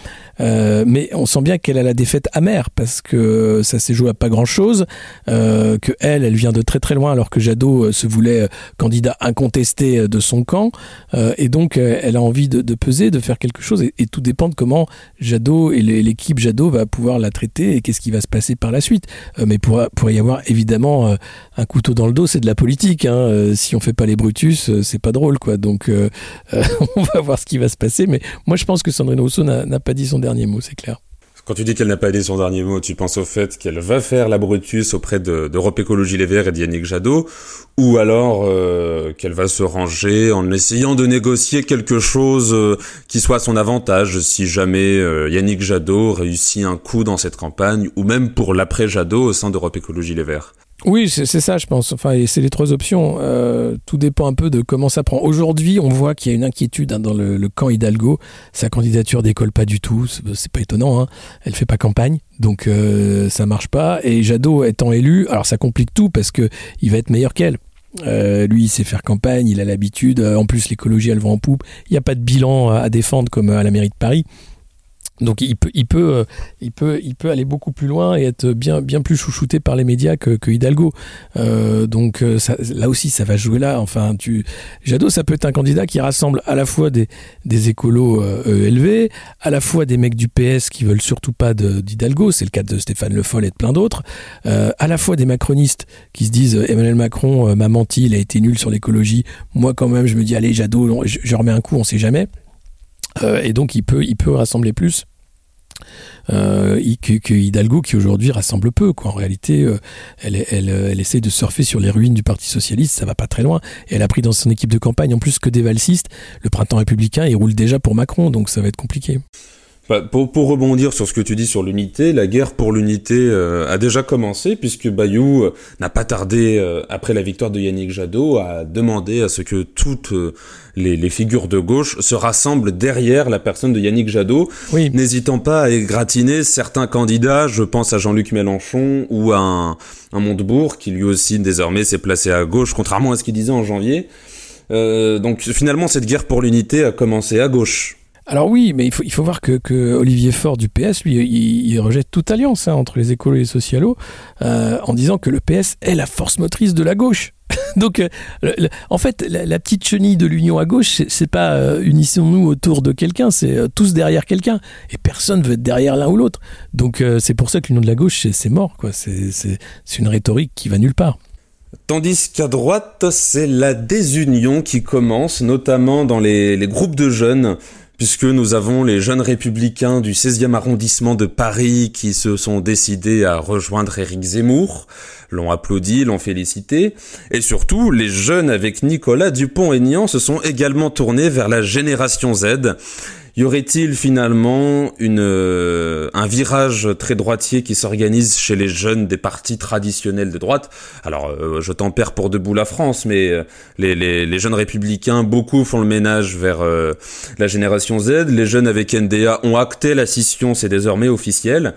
Euh, mais on sent bien qu'elle a la défaite amère parce que ça s'est joué à pas grand chose, euh, que elle, elle vient de très très loin alors que Jadot euh, se voulait candidat incontesté de son camp, et donc elle a envie de, peser, de faire quelque chose, et, tout dépend de comment Jadot et l'équipe Jadot va pouvoir la traiter et qu'est-ce qui va se passer par la suite. mais pour, pour y avoir évidemment un couteau dans le dos, c'est de la politique. Hein. si on fait pas les Brutus, c'est pas drôle, quoi. Donc on va voir ce qui va se passer. Mais moi, je pense que Sandrine Rousseau n'a pas dit son dernier mot, c'est clair. Quand tu dis qu'elle n'a pas dit son dernier mot, tu penses au fait qu'elle va faire la Brutus auprès d'Europe Écologie Les Verts et d'Yannick Jadot, ou alors euh, qu'elle va se ranger en essayant de négocier quelque chose euh, qui soit à son avantage si jamais euh, Yannick Jadot réussit un coup dans cette campagne, ou même pour l'après Jadot au sein d'Europe Écologie Les Verts. Oui, c'est ça, je pense. Enfin, c'est les trois options. Euh, tout dépend un peu de comment ça prend. Aujourd'hui, on voit qu'il y a une inquiétude hein, dans le, camp Hidalgo. Sa candidature décolle pas du tout. C'est pas étonnant. Hein. Elle fait pas campagne, donc euh, ça marche pas. Et Jadot étant élu, alors ça complique tout parce que il va être meilleur qu'elle. Euh, lui, il sait faire campagne, il a l'habitude. En plus, l'écologie, elle va en poupe. Il n'y a pas de bilan à défendre comme à la mairie de Paris. Donc il peut, il peut, euh, il aller beaucoup plus loin et être bien, plus chouchouté par les médias que, Hidalgo. Euh, donc euh, là aussi, ça va jouer là. Enfin, Jadot, ça peut être un candidat qui rassemble à la fois des, des écolos élevés, à la fois des mecs du PS qui veulent surtout pas d'Hidalgo, c'est le cas de Stéphane Le Foll et de plein d'autres, à la fois des macronistes qui se disent Emmanuel Macron m'a menti, il a été nul sur l'écologie. Moi, quand même, je me dis allez, Jadot, je, je remets un coup, on sait jamais. et donc il peut, il peut rassembler plus euh, que, Hidalgo qui aujourd'hui rassemble peu. Quoi. En réalité, euh, elle, elle, elle, essaie de surfer sur les ruines du Parti socialiste, ça va pas très loin. Et elle a pris dans son équipe de campagne en plus que des valsistes. Le printemps républicain, il roule déjà pour Macron, donc ça va être compliqué. Bah, pour, pour, rebondir sur ce que tu dis sur l'unité, la guerre pour l'unité euh, a déjà commencé puisque Bayou euh, n'a pas tardé euh, après la victoire de Yannick Jadot à demander à ce que toutes les, les, figures de gauche se rassemblent derrière la personne de Yannick Jadot, oui. n'hésitant pas à égratiner certains candidats. Je pense à Jean-Luc Mélenchon ou à un, un Montebourg qui lui aussi désormais s'est placé à gauche, contrairement à ce qu'il disait en janvier. donc finalement, cette guerre pour l'unité a commencé à gauche. Alors oui, mais il faut, il faut voir que, que Olivier Faure du PS, lui, il, rejette toute alliance hein, entre les écolos et les socialos euh, en disant que le PS est la force motrice de la gauche. Donc, euh, en fait, la, petite chenille de l'union à gauche, c'est pas euh, unissons-nous autour de quelqu'un, c'est tous derrière quelqu'un. Et personne veut être derrière l'un ou l'autre. Donc, c'est pour ça que l'union de la gauche, c'est mort. quoi. C'est une rhétorique qui va nulle part. Tandis qu'à droite, c'est la désunion qui commence, notamment dans les, les groupes de jeunes puisque nous avons les jeunes républicains du 16e arrondissement de Paris qui se sont décidés à rejoindre Éric Zemmour, l'ont applaudi, l'ont félicité, et surtout les jeunes avec Nicolas Dupont-Aignan se sont également tournés vers la génération Z, y aurait-il finalement une, euh, un virage très droitier qui s'organise chez les jeunes des partis traditionnels de droite? Alors, euh, je t'en perds pour debout la France, mais euh, les, les, jeunes républicains, beaucoup font le ménage vers la génération Z. Les jeunes avec NDA ont acté la scission, c'est désormais officiel.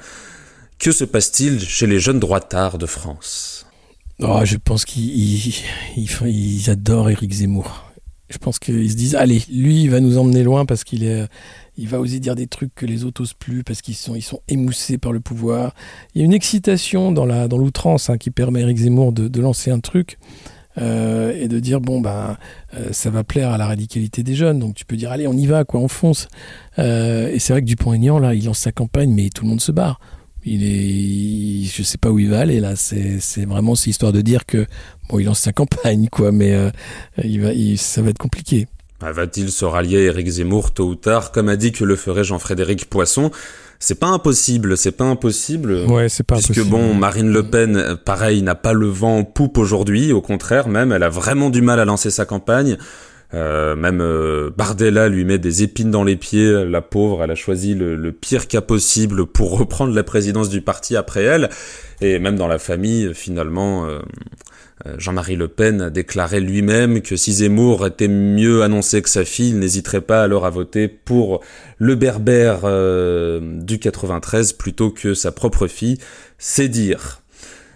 Que se passe-t-il chez les jeunes droitards de France? Oh, Je pense qu'ils ils adorent Éric Zemmour. Je pense qu'ils se disent, allez, lui, il va nous emmener loin parce qu'il est, il va oser dire des trucs que les autres osent plus parce qu'ils sont, sont émoussés par le pouvoir. Il y a une excitation dans la, dans l'outrance hein, qui permet à Eric Zemmour de, lancer un truc. Euh, et de dire bon ben ça va plaire à la radicalité des jeunes donc tu peux dire allez on y va quoi on fonce euh, et c'est vrai que Dupont-Aignan là il lance sa campagne mais tout le monde se barre il est, je sais pas où il va aller là. C'est, c'est vraiment c'est histoire de dire que bon, il lance sa campagne quoi, mais euh, il va, ça va être compliqué. Va-t-il se rallier à Éric Zemmour tôt ou tard, comme a dit que le ferait Jean-Frédéric Poisson? C'est pas impossible, c'est pas impossible. Ouais, c'est pas puisque bon, Marine Le Pen, pareil, n'a pas le vent en poupe aujourd'hui. Au contraire, même, elle a vraiment du mal à lancer sa campagne. Euh, même euh, Bardella lui met des épines dans les pieds. La pauvre, elle a choisi le, pire cas possible pour reprendre la présidence du parti après elle. Et même dans la famille, finalement, euh, Jean-Marie Le Pen a déclaré lui-même que si Zemmour était mieux annoncé que sa fille, il n'hésiterait pas alors à voter pour le berbère du 93 plutôt que sa propre fille. C'est dire.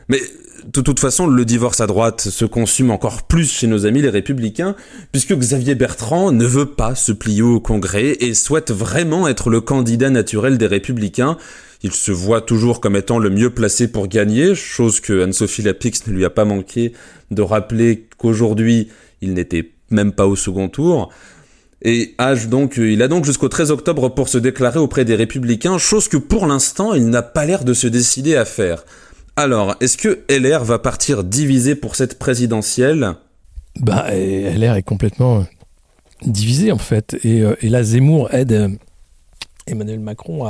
Mais de toute façon, le divorce à droite se consume encore plus chez nos amis les républicains, puisque Xavier Bertrand ne veut pas se plier au Congrès et souhaite vraiment être le candidat naturel des républicains. Il se voit toujours comme étant le mieux placé pour gagner, chose que Anne-Sophie Lapix ne lui a pas manqué de rappeler qu'aujourd'hui, il n'était même pas au second tour. Et âge donc, il a donc jusqu'au 13 octobre pour se déclarer auprès des républicains, chose que pour l'instant, il n'a pas l'air de se décider à faire. Alors, est-ce que LR va partir divisé pour cette présidentielle? Bah, LR est complètement euh, divisé en fait. Et, euh, là, Zemmour aide euh, Emmanuel Macron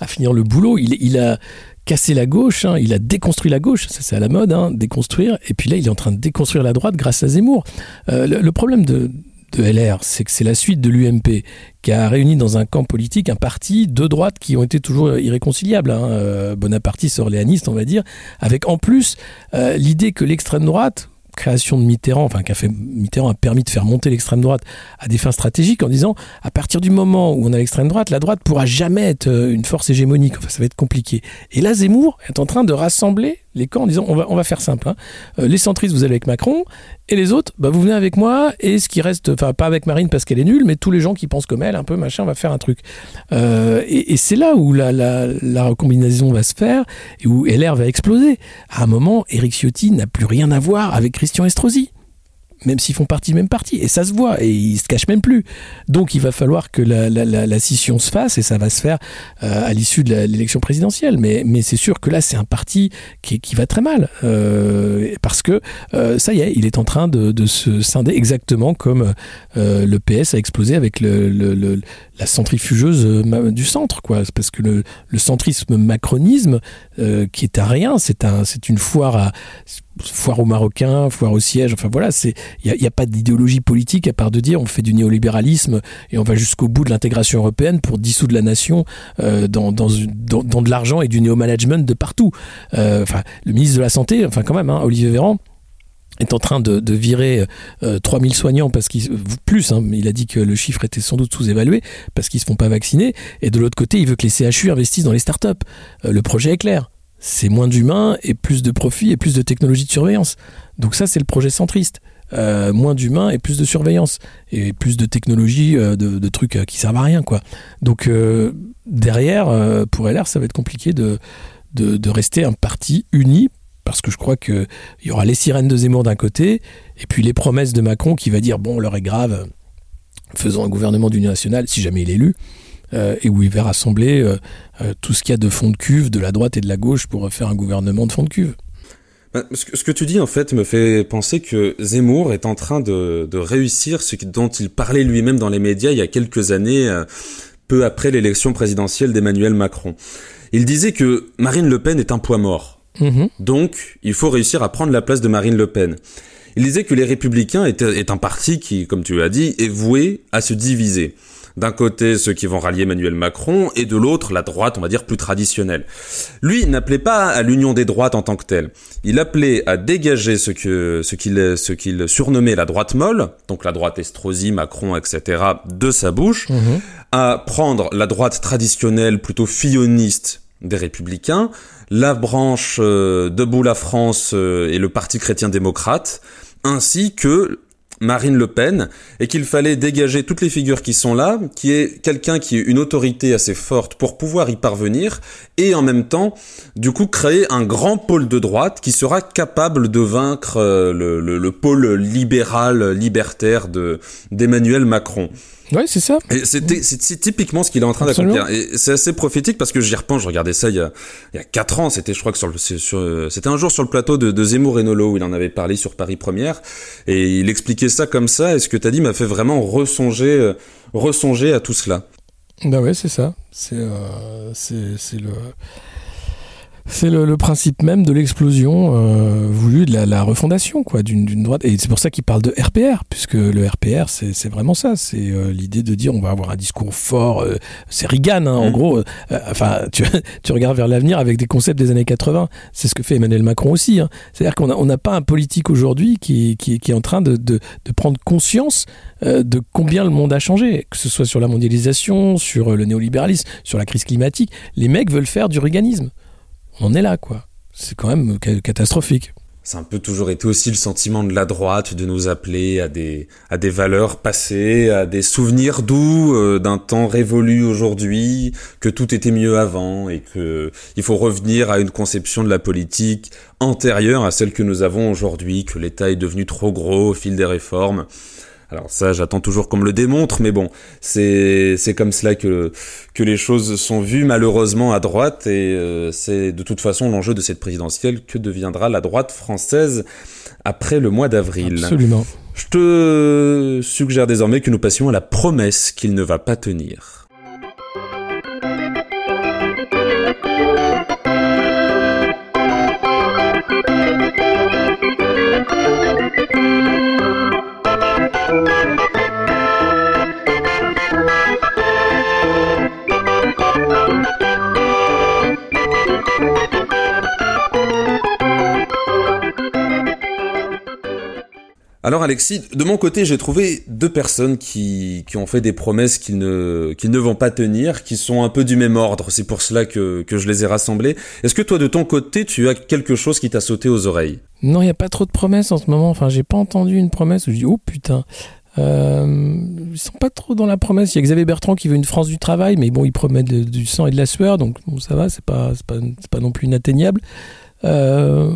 à, finir le boulot. Il, a cassé la gauche, hein. il a déconstruit la gauche, ça c'est à la mode, hein, déconstruire. Et puis là, il est en train de déconstruire la droite grâce à Zemmour. le, problème de, de LR, c'est que c'est la suite de l'UMP qui a réuni dans un camp politique un parti de droite qui ont été toujours irréconciliables, hein, euh, bonapartistes, orléanistes, on va dire, avec en plus euh, l'idée que l'extrême droite, création de Mitterrand, enfin qu'a fait Mitterrand a permis de faire monter l'extrême droite à des fins stratégiques en disant à partir du moment où on a l'extrême droite, la droite pourra jamais être euh, une force hégémonique. Enfin, ça va être compliqué. Et là, Zemmour est en train de rassembler les camps en disant on va, on va faire simple. Hein. Euh, les centristes, vous allez avec Macron, et les autres, bah, vous venez avec moi, et ce qui reste, enfin pas avec Marine parce qu'elle est nulle, mais tous les gens qui pensent comme elle, un peu machin, on va faire un truc. Euh, et, c'est là où la, la, la, recombinaison va se faire, et où LR va exploser. À un moment, Eric Ciotti n'a plus rien à voir avec Christian Estrosi même s'ils font partie du même parti, et ça se voit, et ils se cachent même plus. Donc il va falloir que la, scission se fasse, et ça va se faire euh, à l'issue de l'élection présidentielle. Mais, c'est sûr que là, c'est un parti qui, va très mal, euh, parce que euh, ça y est, il est en train de, se scinder exactement comme le PS a explosé avec la centrifugeuse du centre. Parce que le, le centrisme macronisme, qui est à rien, c'est une foire à foire aux Marocains, foire au siège. Enfin voilà, c'est il n'y a, pas d'idéologie politique à part de dire on fait du néolibéralisme et on va jusqu'au bout de l'intégration européenne pour dissoudre la nation euh, dans, de l'argent et du néo-management de partout. Euh, le ministre de la santé, enfin quand même, hein, Olivier Véran est en train de, virer euh, 3000 soignants parce qu'il plus hein, il a dit que le chiffre était sans doute sous-évalué parce qu'ils se font pas vacciner et de l'autre côté il veut que les CHU investissent dans les startups euh, le projet est clair c'est moins d'humains et plus de profit et plus de technologie de surveillance. Donc ça, c'est le projet centriste. euh, moins d'humains et plus de surveillance et plus de technologie, de, trucs qui servent à rien, quoi. Donc derrière, pour LR, ça va être compliqué de, de, rester un parti uni parce que je crois qu'il y aura les sirènes de Zemmour d'un côté, et puis les promesses de Macron qui va dire bon, l'heure est grave, faisons un gouvernement d'union nationale, si jamais il est élu, euh, et où il va rassembler euh, euh, tout ce qu'il y a de fond de cuve, de la droite et de la gauche pour faire un gouvernement de fond de cuve. Bah, ce que tu dis en fait me fait penser que Zemmour est en train de, réussir ce dont il parlait lui-même dans les médias il y a quelques années, peu après l'élection présidentielle d'Emmanuel Macron. Il disait que Marine Le Pen est un poids mort. Mm-hmm. Donc, il faut réussir à prendre la place de Marine Le Pen. Il disait que les Républicains étaient, un parti qui, comme tu l'as dit, est voué à se diviser. D'un côté, ceux qui vont rallier Emmanuel Macron, et de l'autre, la droite, on va dire, plus traditionnelle. Lui n'appelait pas à l'union des droites en tant que telle. Il appelait à dégager ce que, ce qu'il, ce qu'il surnommait la droite molle, donc la droite Estrosi, Macron, etc., de sa bouche, mhm. à prendre la droite traditionnelle, plutôt filloniste des républicains, la branche euh, Debout la France euh, et le Parti chrétien-démocrate, ainsi que Marine Le Pen et qu'il fallait dégager toutes les figures qui sont là, qui est quelqu'un qui ait une autorité assez forte pour pouvoir y parvenir et en même temps, du coup, créer un grand pôle de droite qui sera capable de vaincre euh, le, le pôle libéral, libertaire de d'Emmanuel Macron. Ouais, c'est ça. Et c'était, c'est typiquement ce qu'il est en train d'accomplir. Et c'est assez prophétique parce que j'y repense, je regardais ça il y a, il y a 4 ans, c'était, je crois que sur le, c'était un jour sur le plateau de, de Zemmour et Nolo où il en avait parlé sur Paris Première. Et il expliquait ça comme ça. Et ce que t'as dit m'a fait vraiment ressonger, euh, ressonger à tout cela. Bah ouais, c'est ça. C'est, euh, c'est, c'est le, c'est le, principe même de l'explosion euh, voulue de la, refondation quoi d'une droite. Et c'est pour ça qu'il parle de RPR puisque le RPR c'est vraiment ça. C'est euh, l'idée de dire on va avoir un discours fort euh, c'est Reagan hein, en mm. gros enfin tu, tu regardes vers l'avenir avec des concepts des années 80 c'est ce que fait Emmanuel Macron aussi hein. c'est à dire qu'on n'a on pas un politique aujourd'hui qui, qui, qui, est en train de, de, de prendre conscience de combien le monde a changé. Que ce soit sur la mondialisation sur le néolibéralisme sur la crise climatique les mecs veulent faire du Reaganisme on est là, quoi. C'est quand même catastrophique. C'est un peu toujours été aussi le sentiment de la droite de nous appeler à des à des valeurs passées, à des souvenirs doux euh, d'un temps révolu aujourd'hui, que tout était mieux avant et que il faut revenir à une conception de la politique antérieure à celle que nous avons aujourd'hui, que l'État est devenu trop gros au fil des réformes. Alors ça, j'attends toujours qu'on me le démontre, mais bon, c'est c'est comme cela que que les choses sont vues malheureusement à droite, et euh, c'est de toute façon l'enjeu de cette présidentielle que deviendra la droite française après le mois d'avril. Absolument. Je te suggère désormais que nous passions à la promesse qu'il ne va pas tenir. Alexis, de mon côté, j'ai trouvé deux personnes qui, qui ont fait des promesses qu'ils ne, ne vont pas tenir, qui sont un peu du même ordre. C'est pour cela que, que je les ai rassemblées. Est-ce que toi, de ton côté, tu as quelque chose qui t'a sauté aux oreilles? Non, il n'y a pas trop de promesses en ce moment. Enfin, j'ai pas entendu une promesse où je dis oh putain. Euh, ils sont pas trop dans la promesse. Il y a Xavier Bertrand qui veut une France du travail, mais bon, il promet du sang et de la sueur, donc bon, ça va, c'est pas, pas, pas non plus inatteignable. Euh,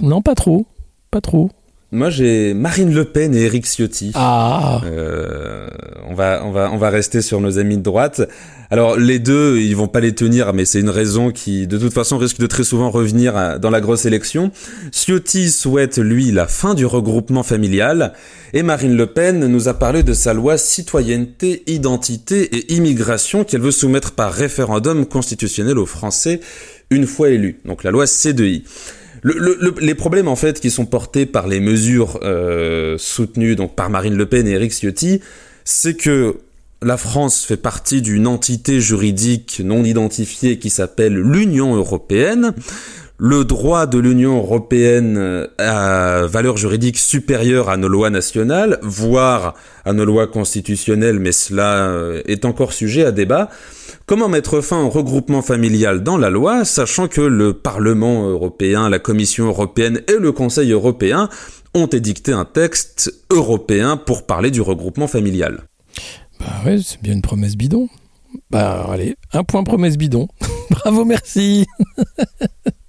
non, pas trop, pas trop. Moi, j'ai Marine Le Pen et Eric Ciotti. Ah. Euh, on va, on va, on va rester sur nos amis de droite. Alors, les deux, ils vont pas les tenir, mais c'est une raison qui, de toute façon, risque de très souvent revenir dans la grosse élection. Ciotti souhaite, lui, la fin du regroupement familial. Et Marine Le Pen nous a parlé de sa loi citoyenneté, identité et immigration qu'elle veut soumettre par référendum constitutionnel aux Français une fois élus. Donc, la loi C2I les problèmes en fait qui sont portés par les mesures euh, soutenues donc par Marine Le Pen et Eric Ciotti, c'est que la France fait partie d'une entité juridique non identifiée qui s'appelle l'Union européenne. Le droit de l'Union européenne a valeur juridique supérieure à nos lois nationales, voire à nos lois constitutionnelles, mais cela euh, est encore sujet à débat. Comment mettre fin au regroupement familial dans la loi, sachant que le Parlement européen, la Commission européenne et le Conseil européen ont édicté un texte européen pour parler du regroupement familial? Bah ouais, c'est bien une promesse bidon. Bah allez, un point promesse bidon. Bravo, merci.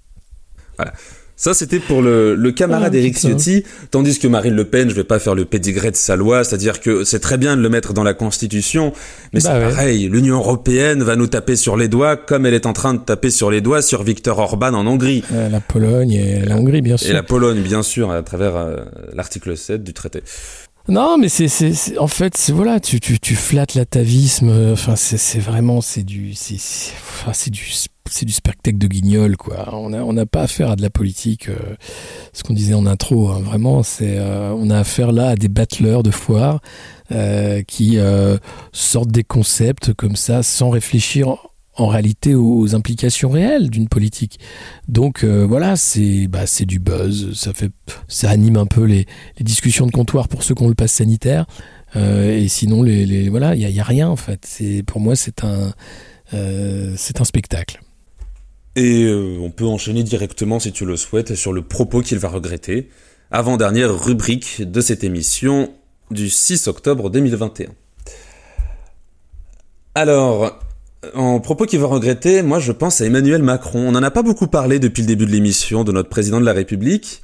voilà. Ça, c'était pour le, le camarade Eric ah, Ciotti, tandis que Marine Le Pen, je vais pas faire le pédigré de sa loi, c'est-à-dire que c'est très bien de le mettre dans la Constitution, mais bah c'est pareil, l'Union Européenne va nous taper sur les doigts comme elle est en train de taper sur les doigts sur Viktor Orban en Hongrie. Euh, la Pologne et la Hongrie, bien sûr. Et la Pologne, bien sûr, à travers euh, l'article 7 du traité. Non, mais c'est, c'est, en fait, c'est voilà, tu, tu, tu flattes l'atavisme. Enfin, c'est, c'est vraiment, c'est du, c'est, enfin, c'est du, c'est du spectacle de guignol, quoi. On n'a on a pas affaire à de la politique. Euh, ce qu'on disait en intro, hein, vraiment, c'est, euh, on a affaire là à des battleurs de foire euh, qui sortent des concepts comme ça sans réfléchir en réalité aux implications réelles d'une politique. Donc voilà, c'est bah, c'est du buzz, ça fait ça anime un peu les, discussions de comptoir pour ceux qui ont le pass sanitaire. Et sinon, les, les voilà, il y a, a, rien en fait. Pour moi, c'est un c'est un spectacle. Et on peut enchaîner directement, si tu le souhaites, sur le propos qu'il va regretter. Avant-dernière rubrique de cette émission du 6 octobre 2021. Alors, en propos qu'il va regretter, moi je pense à Emmanuel Macron. On n'en a pas beaucoup parlé depuis le début de l'émission de notre président de la République,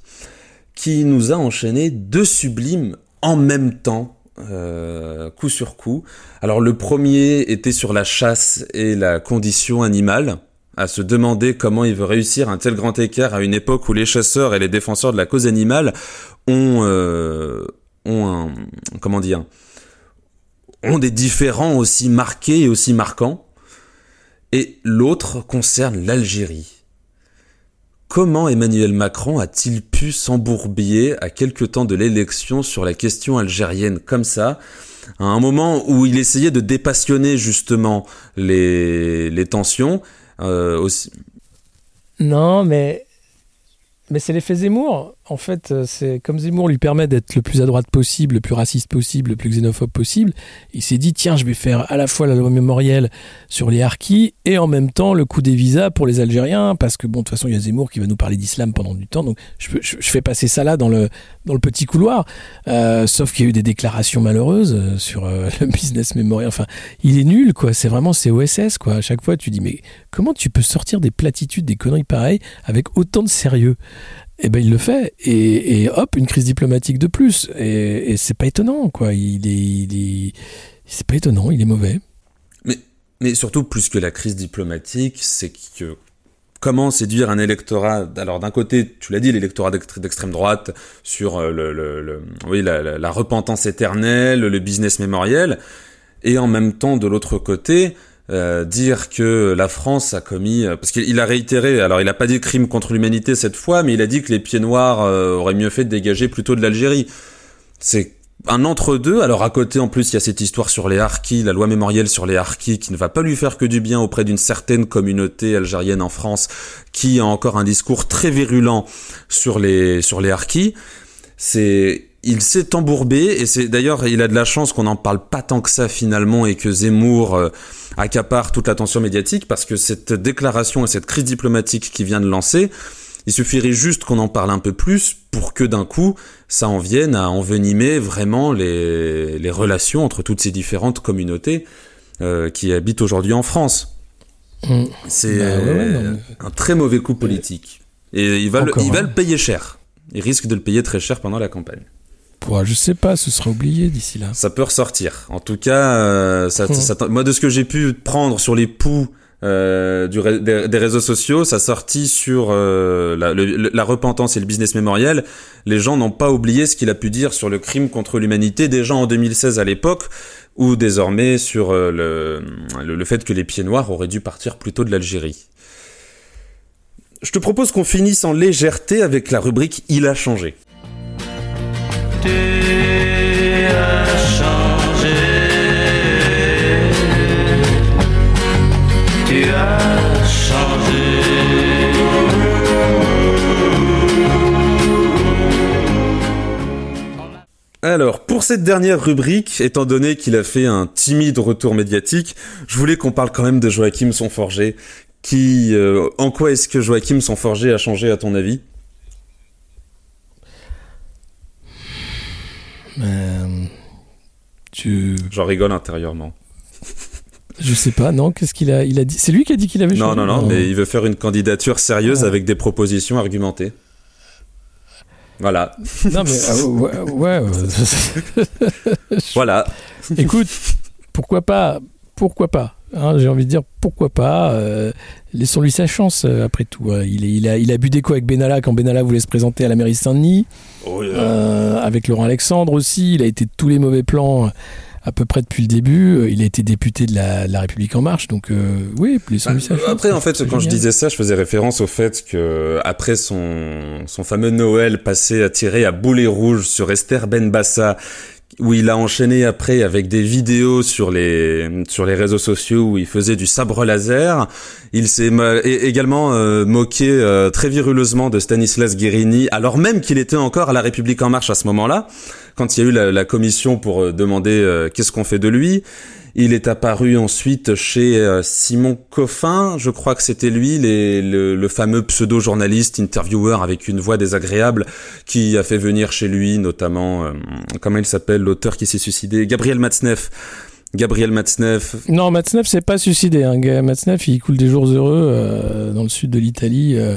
qui nous a enchaîné deux sublimes en même temps, euh, coup sur coup. Alors le premier était sur la chasse et la condition animale, à se demander comment il veut réussir un tel grand écart à une époque où les chasseurs et les défenseurs de la cause animale ont, euh, ont un, comment dire, ont des différents aussi marqués et aussi marquants et l'autre concerne l'Algérie. Comment Emmanuel Macron a-t-il pu s'embourbier à quelque temps de l'élection sur la question algérienne comme ça, à un moment où il essayait de dépassionner justement les, les tensions aussi... Non, mais, mais c'est l'effet Zemmour en fait, euh, c'est comme Zemmour lui permet d'être le plus à droite possible, le plus raciste possible, le plus xénophobe possible. Il s'est dit tiens, je vais faire à la fois la loi mémorielle sur les harkis et en même temps le coup des visas pour les Algériens, parce que bon, de toute façon, il y a Zemmour qui va nous parler d'islam pendant du temps, donc je, fais passer ça là dans le petit couloir. Euh, sauf qu'il y a eu des déclarations malheureuses euh, sur le business mémorial. Enfin, il est nul, quoi. C'est vraiment c'est OSS, quoi. À chaque fois, tu dis mais comment tu peux sortir des platitudes, des conneries pareilles avec autant de sérieux? Et eh ben il le fait. Et, hop une crise diplomatique de plus. Et, c'est pas étonnant quoi. Il est, c'est pas étonnant il est mauvais. Mais mais surtout plus que la crise diplomatique c'est que comment séduire un électorat? Alors d'un côté tu l'as dit l'électorat d'extrême droite sur euh, le, oui la, la, repentance éternelle le business mémoriel. Et en même temps de l'autre côté euh, dire que la France a commis, euh, parce qu'il a réitéré, alors il n'a pas dit crime contre l'humanité cette fois, mais il a dit que les pieds noirs euh, auraient mieux fait de dégager plutôt de l'Algérie. C'est un entre-deux. Alors à côté, en plus, il y a cette histoire sur les harkis, la loi mémorielle sur les harkis, qui ne va pas lui faire que du bien auprès d'une certaine communauté algérienne en France, qui a encore un discours très virulent sur les sur les harkis. C'est il s'est embourbé et c'est d'ailleurs il a de la chance qu'on n'en parle pas tant que ça finalement et que Zemmour euh, accapare toute l'attention médiatique parce que cette déclaration et cette crise diplomatique qui vient de lancer, il suffirait juste qu'on en parle un peu plus pour que d'un coup ça en vienne à envenimer vraiment les, les relations entre toutes ces différentes communautés euh, qui habitent aujourd'hui en France. Mmh. C'est bah un très mauvais coup politique et il va, le, il va le payer cher. Il risque de le payer très cher pendant la campagne. Je sais pas, ce sera oublié d'ici là. Ça peut ressortir. En tout cas, euh, ça, hmm. moi de ce que j'ai pu prendre sur les poux euh, du, des, réseaux sociaux, ça sortit sur euh, la, la, repentance et le business mémoriel. Les gens n'ont pas oublié ce qu'il a pu dire sur le crime contre l'humanité déjà en 2016 à l'époque, ou désormais sur le, le, le fait que les pieds noirs auraient dû partir plutôt de l'Algérie. Je te propose qu'on finisse en légèreté avec la rubrique Il a changé. Tu as changé. Tu as changé. Alors, pour cette dernière rubrique, étant donné qu'il a fait un timide retour médiatique, je voulais qu'on parle quand même de Joachim Sonforger. Qui, euh, en quoi est-ce que Joachim Sonforger a changé à ton avis? Euh, tu... J'en rigole intérieurement. Je sais pas, non, qu'est-ce qu'il a, il a dit C'est lui qui a dit qu'il avait Non, non, non, mais il veut faire une candidature sérieuse avec des propositions argumentées. Voilà. Non, mais ah, ouais. voilà. Écoute, pourquoi pas Pourquoi pas hein, J'ai envie de dire pourquoi pas. Euh, laissons-lui sa chance euh, après tout. Hein. Il, il, a, il a bu des coups avec Benalla quand Benalla voulait se présenter à la mairie Saint-Denis. Oh, euh, avec Laurent Alexandre aussi. Il a été de tous les mauvais plans à peu près depuis le début. Il a été député de la, République en marche, donc euh, oui, les bah, Après, en fait, quand je disais ça, je faisais référence au fait que après son, son fameux Noël passé à tirer à boulet rouge sur Esther Benbassa, où il a enchaîné après avec des vidéos sur les sur les réseaux sociaux où il faisait du sabre laser. Il s'est également euh, moqué très viruleusement de Stanislas Guérini, alors même qu'il était encore à la République en marche à ce moment-là quand il y a eu la, commission pour euh, demander euh, qu'est-ce qu'on fait de lui, il est apparu ensuite chez euh, Simon Coffin, je crois que c'était lui, le, fameux pseudo-journaliste, intervieweur avec une voix désagréable, qui a fait venir chez lui notamment, comment il s'appelle, l'auteur qui s'est suicidé, Gabriel Matzneff. Gabriel Matzneff. Non, Matzneff s'est pas suicidé. Hein. Matzneff, il coule des jours heureux dans le sud de l'Italie. Euh,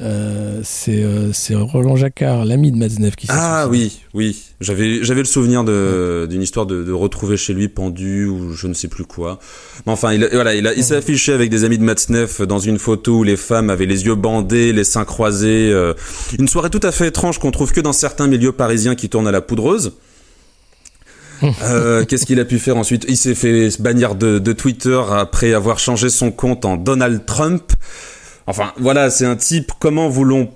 euh, c'est Roland Jacquard, l'ami de Matzneff qui Ah oui, oui. J'avais j'avais le souvenir d'une histoire de, de, retrouver chez lui pendu ou je ne sais plus quoi. Mais enfin, il, voilà, il, il s'est affiché avec des amis de Matzneff dans une photo où les femmes avaient les yeux bandés, les seins croisés. Euh, une soirée tout à fait étrange qu'on trouve que dans certains milieux parisiens qui tournent à la poudreuse. euh, Qu'est-ce qu'il a pu faire ensuite? Il s'est fait bannir de, de Twitter après avoir changé son compte en Donald Trump. Enfin, voilà, c'est un type. Comment voulons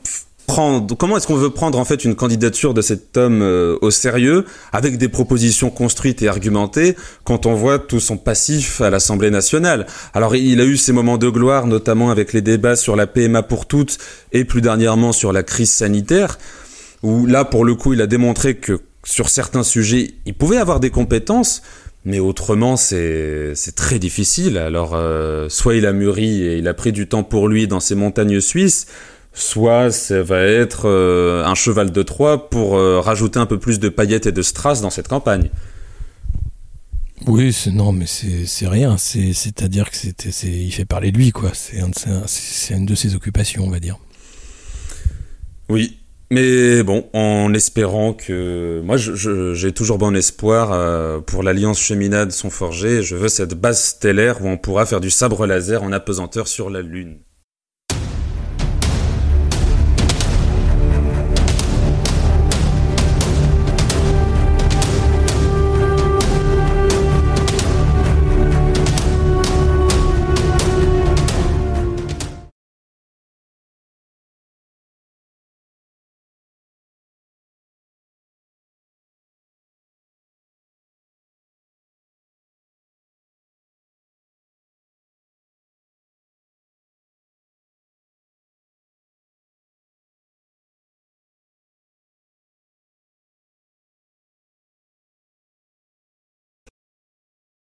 prendre Comment est-ce qu'on veut prendre en fait une candidature de cet homme euh, au sérieux avec des propositions construites et argumentées quand on voit tout son passif à l'Assemblée nationale? Alors, il a eu ses moments de gloire, notamment avec les débats sur la PMA pour toutes et plus dernièrement sur la crise sanitaire, où là, pour le coup, il a démontré que sur certains sujets, il pouvait avoir des compétences, mais autrement, c'est très difficile. Alors, euh, soit il a mûri et il a pris du temps pour lui dans ces montagnes suisses, soit ça va être euh, un cheval de Troie pour euh, rajouter un peu plus de paillettes et de strass dans cette campagne. Oui, non, mais c'est rien. C'est-à-dire que c'est il fait parler de lui, quoi. C'est une de ses occupations, on va dire. Oui, mais bon, en espérant que... Moi, j'ai toujours bon espoir euh, pour l'Alliance Cheminade son forgé. Je veux cette base stellaire où on pourra faire du sabre laser en apesanteur sur la Lune.